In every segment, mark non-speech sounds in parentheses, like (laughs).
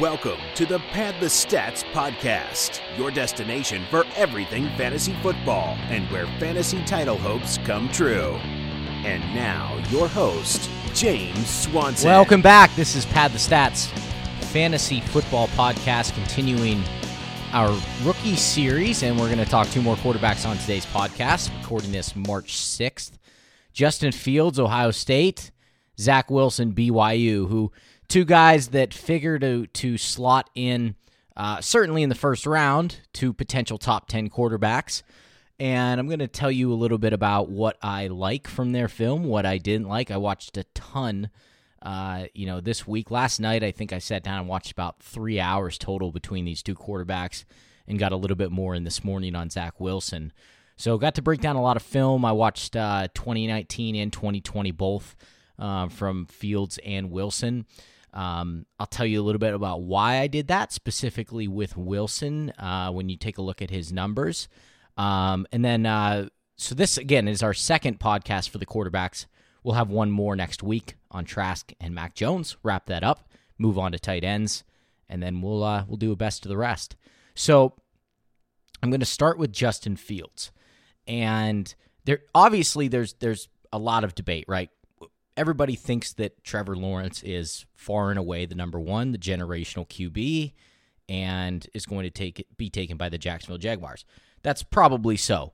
Welcome to the Pad the Stats podcast, your destination for everything fantasy football and where fantasy title hopes come true. And now, your host, James Swanson. Welcome back. This is Pad the Stats fantasy football podcast, continuing our rookie series, and we're going to talk two more quarterbacks on today's podcast. Recording this March 6th. Justin Fields, Ohio State, Zach Wilson, BYU, who two guys that figure to to slot in uh, certainly in the first round to potential top 10 quarterbacks. And I'm going to tell you a little bit about what I like from their film, what I didn't like. I watched a ton, uh, you know, this week. Last night, I think I sat down and watched about three hours total between these two quarterbacks and got a little bit more in this morning on Zach Wilson. So got to break down a lot of film. I watched uh, 2019 and 2020 both uh, from Fields and Wilson. Um, I'll tell you a little bit about why I did that specifically with Wilson uh, when you take a look at his numbers. Um, and then, uh, so this again is our second podcast for the quarterbacks. We'll have one more next week on Trask and Mac Jones. Wrap that up, move on to tight ends, and then we'll uh, we'll do a best of the rest. So I'm going to start with Justin Fields, and there obviously there's there's a lot of debate, right? Everybody thinks that Trevor Lawrence is far and away the number one, the generational QB, and is going to take be taken by the Jacksonville Jaguars. That's probably so.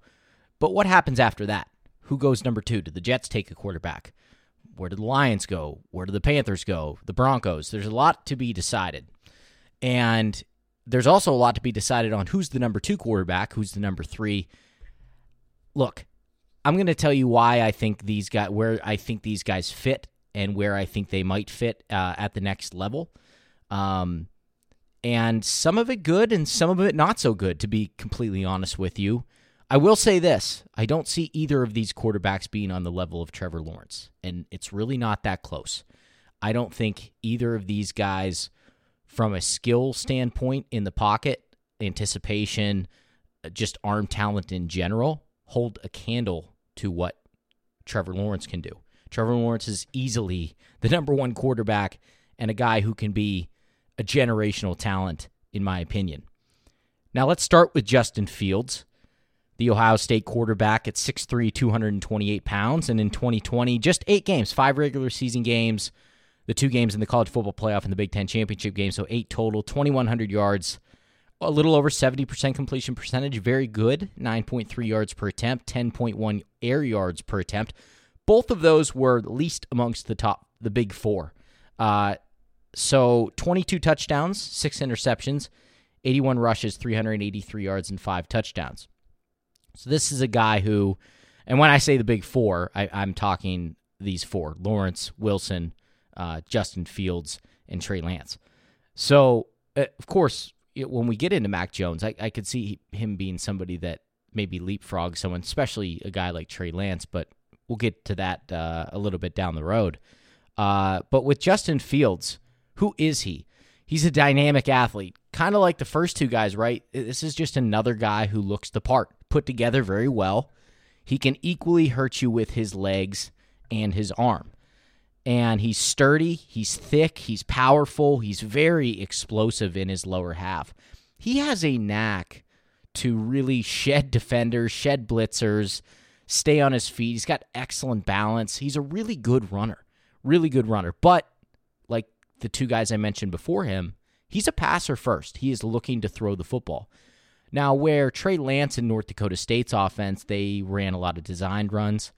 But what happens after that? Who goes number two? Do the Jets take a quarterback? Where do the Lions go? Where do the Panthers go? The Broncos? There's a lot to be decided. And there's also a lot to be decided on who's the number two quarterback, who's the number three. Look, I'm going to tell you why I think these guys, where I think these guys fit, and where I think they might fit uh, at the next level. Um, and some of it good, and some of it not so good. To be completely honest with you, I will say this: I don't see either of these quarterbacks being on the level of Trevor Lawrence, and it's really not that close. I don't think either of these guys, from a skill standpoint in the pocket, anticipation, just arm talent in general, hold a candle to what Trevor Lawrence can do. Trevor Lawrence is easily the number one quarterback and a guy who can be a generational talent, in my opinion. Now let's start with Justin Fields, the Ohio State quarterback at 6'3, 228 pounds. And in 2020, just eight games, five regular season games, the two games in the college football playoff and the Big Ten championship game. So eight total, 2,100 yards, a little over 70% completion percentage. Very good. 9.3 yards per attempt, 10.1 air yards per attempt. Both of those were least amongst the top, the big four. Uh, so 22 touchdowns, six interceptions, 81 rushes, 383 yards, and five touchdowns. So this is a guy who, and when I say the big four, I, am talking these four Lawrence, Wilson, uh, Justin Fields, and Trey Lance. So, uh, of course, when we get into Mac Jones, I, I could see him being somebody that maybe leapfrog someone, especially a guy like Trey Lance, but we'll get to that uh, a little bit down the road. Uh, but with Justin Fields, who is he? He's a dynamic athlete, kind of like the first two guys, right? This is just another guy who looks the part, put together very well. He can equally hurt you with his legs and his arm and he's sturdy, he's thick, he's powerful, he's very explosive in his lower half. He has a knack to really shed defenders, shed blitzers, stay on his feet. He's got excellent balance. He's a really good runner, really good runner. But like the two guys I mentioned before him, he's a passer first. He is looking to throw the football. Now, where Trey Lance in North Dakota State's offense, they ran a lot of designed runs.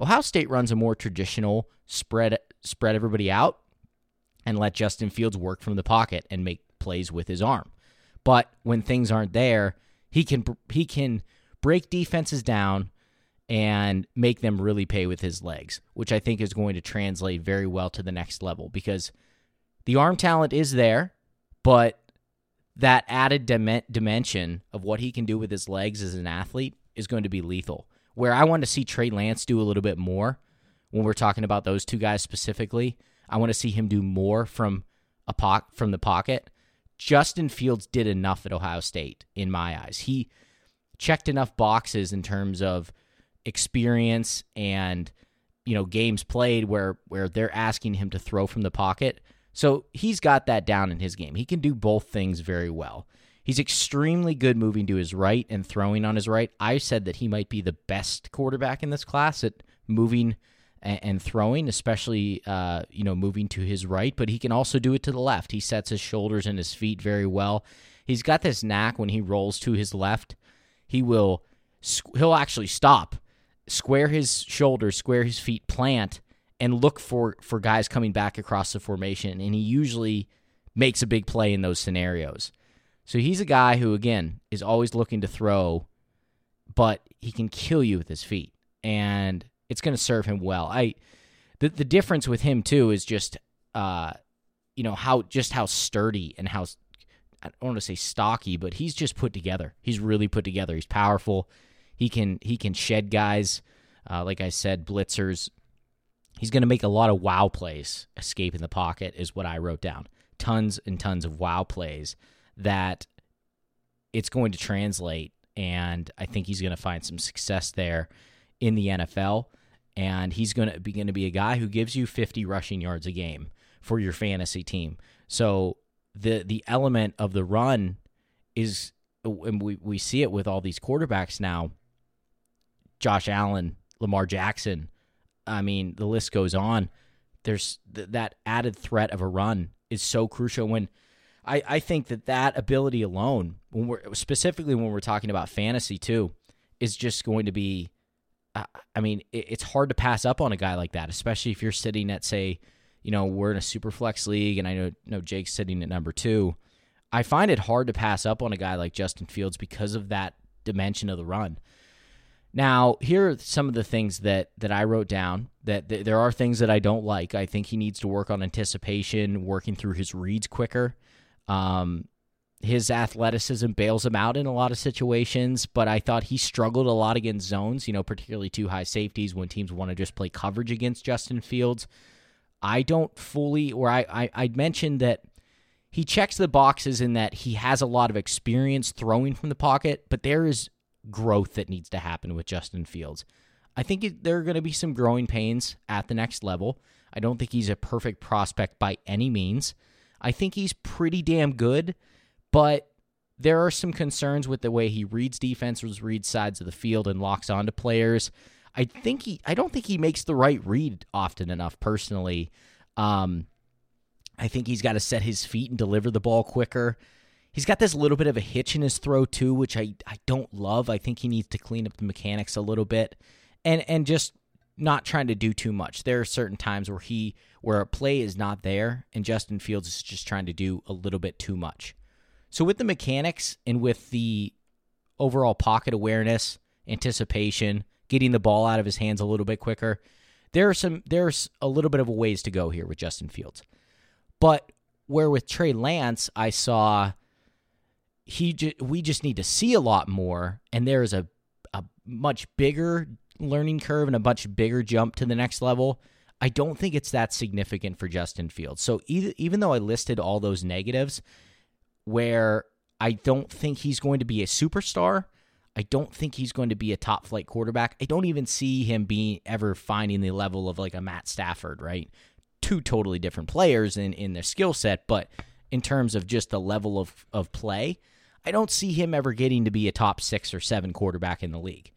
Ohio State runs a more traditional spread spread everybody out and let Justin Fields work from the pocket and make plays with his arm. But when things aren't there, he can he can break defenses down and make them really pay with his legs, which I think is going to translate very well to the next level because the arm talent is there, but that added dim- dimension of what he can do with his legs as an athlete is going to be lethal. Where I want to see Trey Lance do a little bit more when we're talking about those two guys specifically. I want to see him do more from a po- from the pocket. Justin Fields did enough at Ohio State in my eyes. He checked enough boxes in terms of experience and you know games played where where they're asking him to throw from the pocket So he's got that down in his game. He can do both things very well. He's extremely good moving to his right and throwing on his right. I said that he might be the best quarterback in this class at moving and, and throwing, especially uh, you know moving to his right. But he can also do it to the left. He sets his shoulders and his feet very well. He's got this knack when he rolls to his left, he will he'll actually stop, square his shoulders, square his feet, plant, and look for for guys coming back across the formation. And he usually makes a big play in those scenarios. So he's a guy who, again, is always looking to throw, but he can kill you with his feet, and it's going to serve him well. I the the difference with him too is just uh, you know how just how sturdy and how I don't want to say stocky, but he's just put together. He's really put together. He's powerful. He can he can shed guys. Uh, like I said, blitzers. He's going to make a lot of wow plays. Escape in the pocket is what I wrote down. Tons and tons of wow plays that it's going to translate. And I think he's going to find some success there in the NFL. And he's going to be going to be a guy who gives you 50 rushing yards a game for your fantasy team. So the the element of the run is, and we we see it with all these quarterbacks now. Josh Allen, Lamar Jackson. I mean, the list goes on. There's th- that added threat of a run is so crucial when I, I think that that ability alone, when we're specifically when we're talking about fantasy too, is just going to be. I mean, it's hard to pass up on a guy like that, especially if you're sitting at say, you know, we're in a super flex league, and I know, know Jake's sitting at number two. I find it hard to pass up on a guy like Justin Fields because of that dimension of the run. Now, here are some of the things that that I wrote down. That th- there are things that I don't like. I think he needs to work on anticipation, working through his reads quicker. Um, his athleticism bails him out in a lot of situations, but I thought he struggled a lot against zones, you know, particularly two high safeties when teams want to just play coverage against Justin Fields. I don't fully, or I, I, I mentioned that he checks the boxes in that he has a lot of experience throwing from the pocket, but there is growth that needs to happen with Justin Fields. I think it, there are going to be some growing pains at the next level. I don't think he's a perfect prospect by any means. I think he's pretty damn good, but there are some concerns with the way he reads defenses, reads sides of the field, and locks onto players. I think he, I don't think he makes the right read often enough. Personally, um, I think he's got to set his feet and deliver the ball quicker. He's got this little bit of a hitch in his throw too, which I, I don't love. I think he needs to clean up the mechanics a little bit, and and just not trying to do too much. There are certain times where he where a play is not there, and Justin Fields is just trying to do a little bit too much. So with the mechanics and with the overall pocket awareness, anticipation, getting the ball out of his hands a little bit quicker, there are some there's a little bit of a ways to go here with Justin Fields. But where with Trey Lance, I saw he ju- we just need to see a lot more, and there is a a much bigger learning curve and a much bigger jump to the next level. I don't think it's that significant for Justin Fields. So even though I listed all those negatives, where I don't think he's going to be a superstar, I don't think he's going to be a top flight quarterback. I don't even see him being ever finding the level of like a Matt Stafford, right? Two totally different players in, in their skill set, but in terms of just the level of, of play, I don't see him ever getting to be a top six or seven quarterback in the league.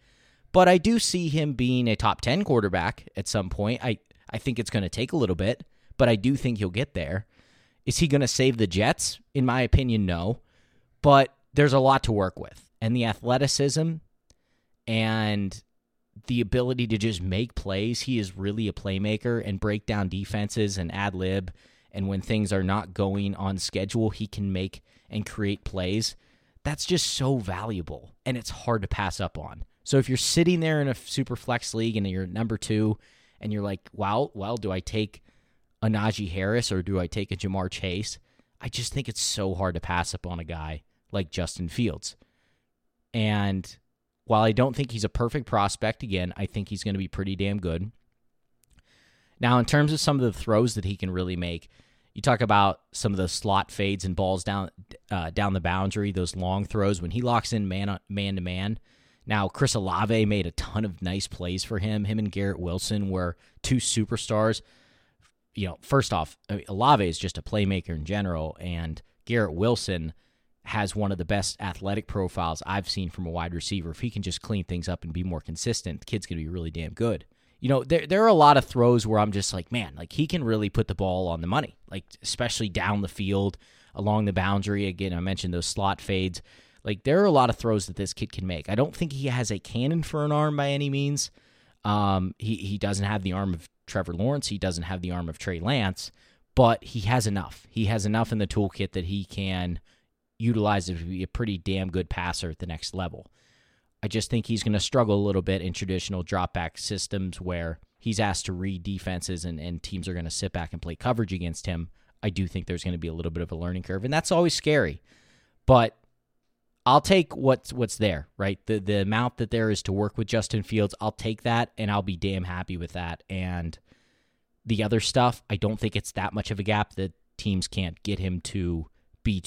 But I do see him being a top 10 quarterback at some point. I, I think it's going to take a little bit, but I do think he'll get there. Is he going to save the Jets? In my opinion, no. But there's a lot to work with. And the athleticism and the ability to just make plays. He is really a playmaker and break down defenses and ad lib. And when things are not going on schedule, he can make and create plays that's just so valuable and it's hard to pass up on. So if you're sitting there in a super flex league and you're number two and you're like, well, well, do I take a Najee Harris or do I take a Ja'Marr Chase? I just think it's so hard to pass up on a guy like Justin Fields. And while I don't think he's a perfect prospect, again, I think he's going to be pretty damn good. Now, in terms of some of the throws that he can really make, you talk about some of the slot fades and balls down uh, down the boundary, those long throws when he locks in man man to man. Now, Chris Olave made a ton of nice plays for him. Him and Garrett Wilson were two superstars. You know, first off, Olave is just a playmaker in general, and Garrett Wilson has one of the best athletic profiles I've seen from a wide receiver. If he can just clean things up and be more consistent, the kid's going to be really damn good. You know, there there are a lot of throws where I'm just like, man, like he can really put the ball on the money, like especially down the field, along the boundary. Again, I mentioned those slot fades. Like there are a lot of throws that this kid can make. I don't think he has a cannon for an arm by any means. Um, he he doesn't have the arm of Trevor Lawrence. He doesn't have the arm of Trey Lance, but he has enough. He has enough in the toolkit that he can utilize to be a pretty damn good passer at the next level. I just think he's going to struggle a little bit in traditional drop back systems where he's asked to read defenses and, and teams are going to sit back and play coverage against him. I do think there's going to be a little bit of a learning curve, and that's always scary. But I'll take what's what's there, right? The the amount that there is to work with Justin Fields, I'll take that and I'll be damn happy with that. And the other stuff, I don't think it's that much of a gap that teams can't get him to be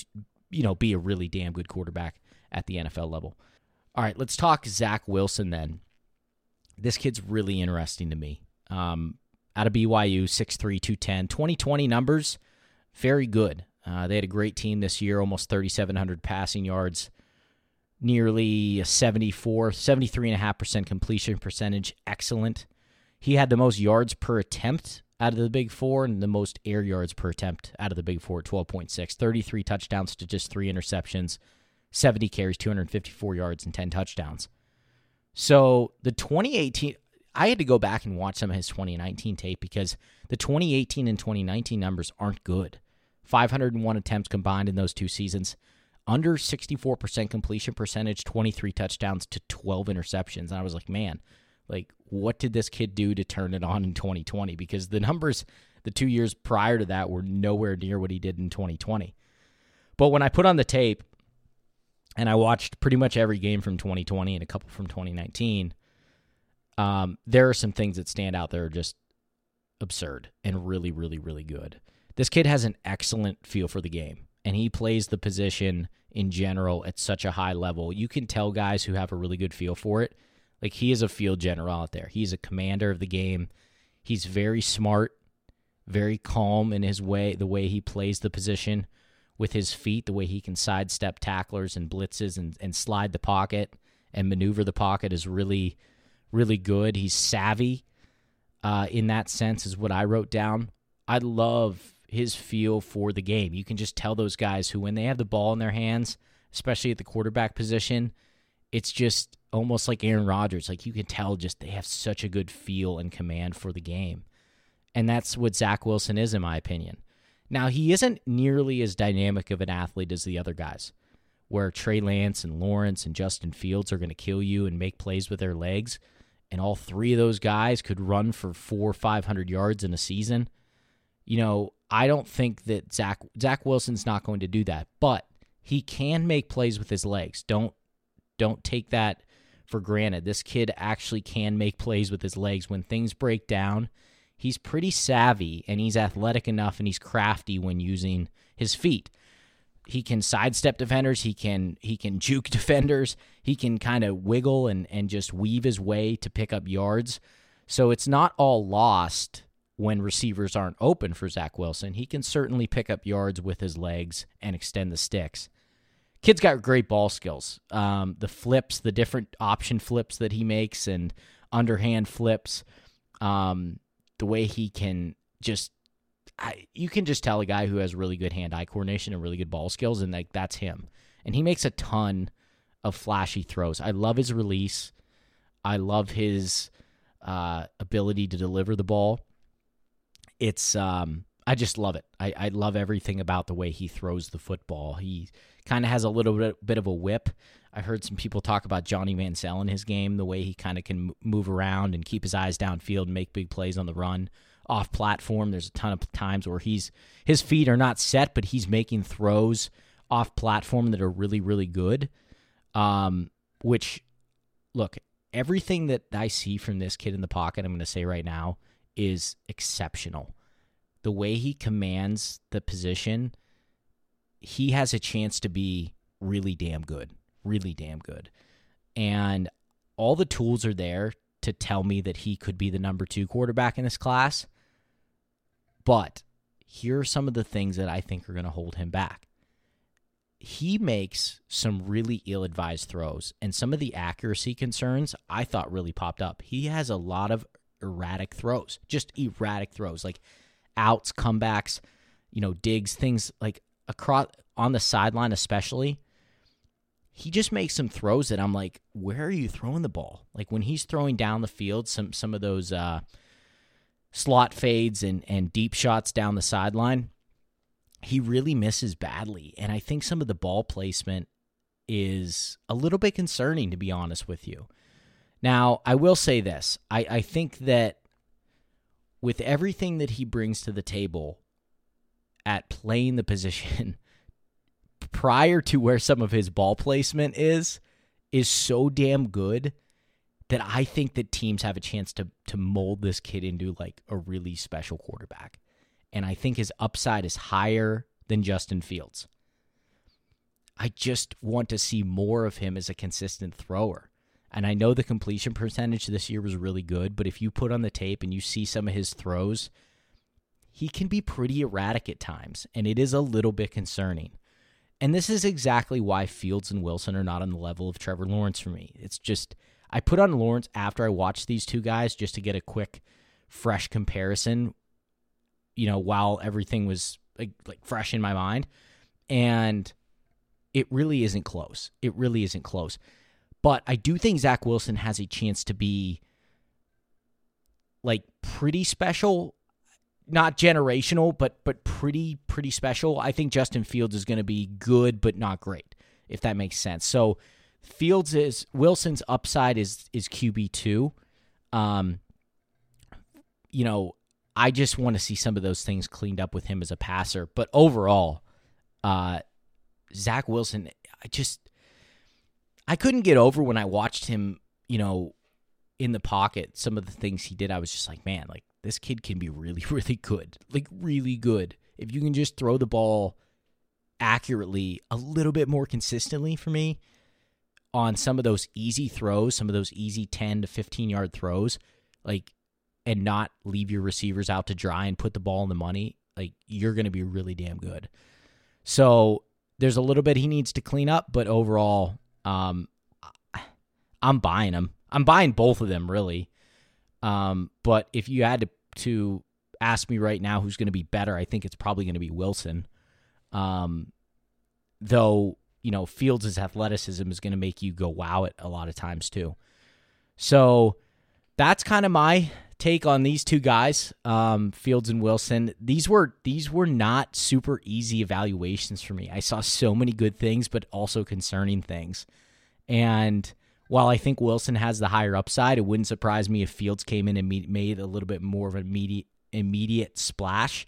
you know, be a really damn good quarterback at the NFL level. All right, let's talk Zach Wilson then. This kid's really interesting to me. Um, out of BYU, 6'3, 210, 2020 numbers, very good. Uh, they had a great team this year, almost 3,700 passing yards, nearly 74, 73.5% completion percentage. Excellent. He had the most yards per attempt out of the big four and the most air yards per attempt out of the big four 12.6. 33 touchdowns to just three interceptions, 70 carries, 254 yards, and 10 touchdowns. So the 2018, I had to go back and watch some of his 2019 tape because the 2018 and 2019 numbers aren't good. 501 attempts combined in those two seasons under 64% completion percentage, 23 touchdowns to 12 interceptions. And I was like, man, like what did this kid do to turn it on in 2020? Because the numbers the two years prior to that were nowhere near what he did in 2020. But when I put on the tape and I watched pretty much every game from 2020 and a couple from 2019, um, there are some things that stand out that are just absurd and really, really, really good. This kid has an excellent feel for the game and he plays the position in general at such a high level. You can tell guys who have a really good feel for it. Like he is a field general out there. He's a commander of the game. He's very smart, very calm in his way, the way he plays the position with his feet, the way he can sidestep tacklers and blitzes and, and slide the pocket and maneuver the pocket is really, really good. He's savvy uh, in that sense, is what I wrote down. I love his feel for the game. You can just tell those guys who, when they have the ball in their hands, especially at the quarterback position, it's just almost like Aaron Rodgers. Like you can tell, just they have such a good feel and command for the game. And that's what Zach Wilson is, in my opinion. Now, he isn't nearly as dynamic of an athlete as the other guys, where Trey Lance and Lawrence and Justin Fields are going to kill you and make plays with their legs. And all three of those guys could run for four or 500 yards in a season. You know, I don't think that Zach Zach Wilson's not going to do that, but he can make plays with his legs. Don't don't take that for granted. This kid actually can make plays with his legs when things break down. He's pretty savvy and he's athletic enough and he's crafty when using his feet. He can sidestep defenders, he can he can juke (laughs) defenders, he can kind of wiggle and and just weave his way to pick up yards. So it's not all lost when receivers aren't open for Zach Wilson. He can certainly pick up yards with his legs and extend the sticks. Kid's got great ball skills. Um, the flips, the different option flips that he makes, and underhand flips. Um, the way he can just, I, you can just tell a guy who has really good hand-eye coordination and really good ball skills, and like that's him. And he makes a ton of flashy throws. I love his release. I love his uh, ability to deliver the ball it's um I just love it. I, I love everything about the way he throws the football. He kind of has a little bit, bit of a whip. I heard some people talk about Johnny Manziel in his game, the way he kind of can move around and keep his eyes downfield and make big plays on the run off platform. There's a ton of times where he's his feet are not set, but he's making throws off platform that are really really good. Um, which look, everything that I see from this kid in the pocket, I'm going to say right now, is exceptional. The way he commands the position, he has a chance to be really damn good, really damn good. And all the tools are there to tell me that he could be the number two quarterback in this class. But here are some of the things that I think are going to hold him back. He makes some really ill advised throws, and some of the accuracy concerns I thought really popped up. He has a lot of erratic throws, just erratic throws, like outs, comebacks, you know, digs, things like across on the sideline, especially. He just makes some throws that I'm like, where are you throwing the ball? Like when he's throwing down the field, some some of those uh, slot fades and and deep shots down the sideline, he really misses badly. And I think some of the ball placement is a little bit concerning, to be honest with you. Now, I will say this I, I think that with everything that he brings to the table at playing the position (laughs) prior to where some of his ball placement is, is so damn good that I think that teams have a chance to to mold this kid into like a really special quarterback. And I think his upside is higher than Justin Fields. I just want to see more of him as a consistent thrower. And I know the completion percentage this year was really good, but if you put on the tape and you see some of his throws, he can be pretty erratic at times, and it is a little bit concerning. And this is exactly why Fields and Wilson are not on the level of Trevor Lawrence for me. It's just I put on Lawrence after I watched these two guys just to get a quick, fresh comparison. You know, while everything was like, like fresh in my mind, and it really isn't close. It really isn't close. But I do think Zach Wilson has a chance to be like pretty special not generational, but but pretty pretty special. I think Justin Fields is going to be good, but not great, if that makes sense. So Fields is Wilson's upside is is QB two. Um, you know, I just want to see some of those things cleaned up with him as a passer. But overall, uh, Zach Wilson, I just I couldn't get over when I watched him. You know, in the pocket, some of the things he did, I was just like, man, like this kid can be really, (laughs) really good. Like, really good. If you can just throw the ball accurately a little bit more consistently for me on some of those easy throws, some of those easy 10 to 15 yard throws, like, and not leave your receivers out to dry and put the ball in the money, like, you're going to be really damn good. So, there's a little bit he needs to clean up, but overall, um, I'm buying them. I'm buying both of them, really. Um, but if you had to, to ask me right now who's going to be better, I think it's probably going to be Wilson. Um, though, you know, Fields' athleticism is going to make you go wow it a lot of times too. So that's kind of my take on these two guys, um, Fields and Wilson. These were these were not super easy evaluations for me. I saw so many good things, but also concerning things, and while I think Wilson has the higher upside, it wouldn't surprise me if Fields came in and made a little bit more of an immediate immediate splash.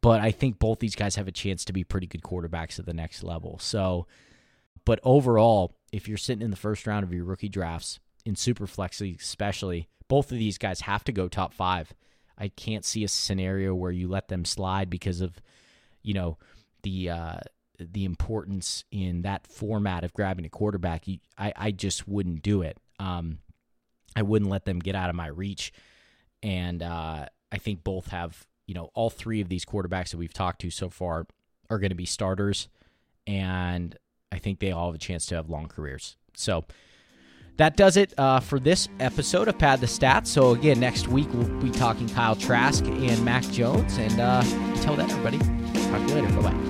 But I think both these guys have a chance to be pretty good quarterbacks at the next level. So, but overall, if you're sitting in the first round of your rookie drafts in Superflex, especially, both of these guys have to go top five. I can't see a scenario where you let them slide because of, you know, the uh, the importance in that format of grabbing a quarterback, I, I just wouldn't do it. Um, I wouldn't let them get out of my reach. And uh, I think both have, you know, all three of these quarterbacks that we've talked to so far are going to be starters. And I think they all have a chance to have long careers. So that does it uh, for this episode of Pad the Stats. So again, next week we'll be talking Kyle Trask and Mac Jones. And uh, until then, everybody, talk to you later. Bye bye.